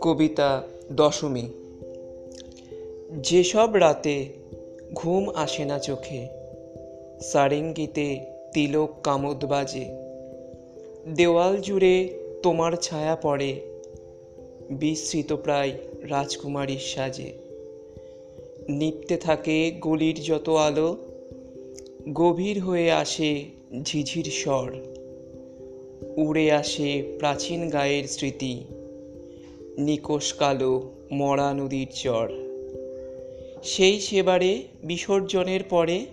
কবিতা দশমী। যেসব রাতে ঘুম আসে না চোখে, সারেঙ্গিতে তিলক কামদ বাজে। দেওয়াল জুড়ে তোমার ছায়া পড়ে বিস্মৃত প্রায় রাজকুমারীর সাজে। নিপতে থাকে গলির যত আলো, গভীর হয়ে আসে ঝিঝির স্বর। উড়ে আসে প্রাচীন গায়ের স্মৃতি। নিকোষ কালো মরা নদীর চর। সেই সেবারে বিসর্জনের পরে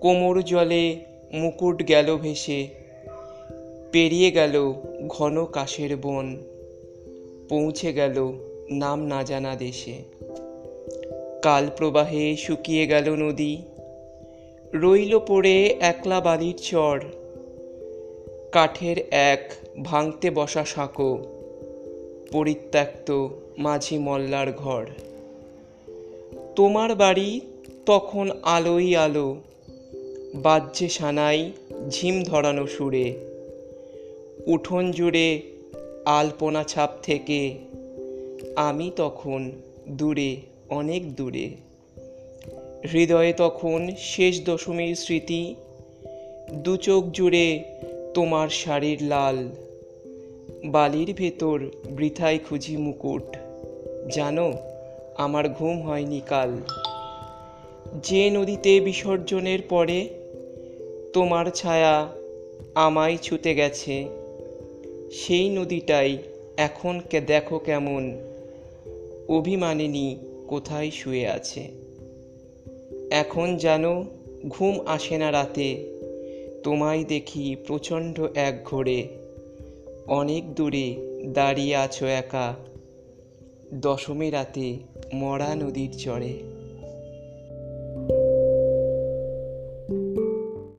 কোমর জলে মুকুট গেল ভেসে, পেরিয়ে গেল ঘন কাশের বন, পৌঁছে গেল নাম না জানা দেশে। কাল প্রবাহে শুকিয়ে গেল নদী রইল পড়ে একলা বালির চর। কাঠের এক ভাঙতে বসা সাঁকো, পরিত্যক্ত মাঝি মল্লার ঘর। তোমার বাড়ি তখন আলোই আলো বাজ্যে সানাই ঝিম ধরানো সুরে। উঠোন জুড়ে আলপনা ছাপ থেকে, আমি তখন দূরে, অনেক দূরে। হৃদয়ে তখন শেষ দশমীর স্মৃতি। দু চোখ জুড়ে তোমার শাড়ির লাল। বালির ভেতর বৃথায় খুঁজি মুকুট। জানো, আমার ঘুম হয়নি কাল। যে নদীতে বিসর্জনের পরে তোমার ছায়া আমায় ছুতে গেছে। সেই নদীটাই এখন দেখো কেমন। অভিমানিনী কোথায় শুয়ে আছে? এখন যেন ঘুম আসে না রাতে। তোমায় দেখি প্রচণ্ড এক ঘোরে। অনেক দূরে দাঁড়িয়ে আছো একা। দশমী রাতে মরা নদীর চরে।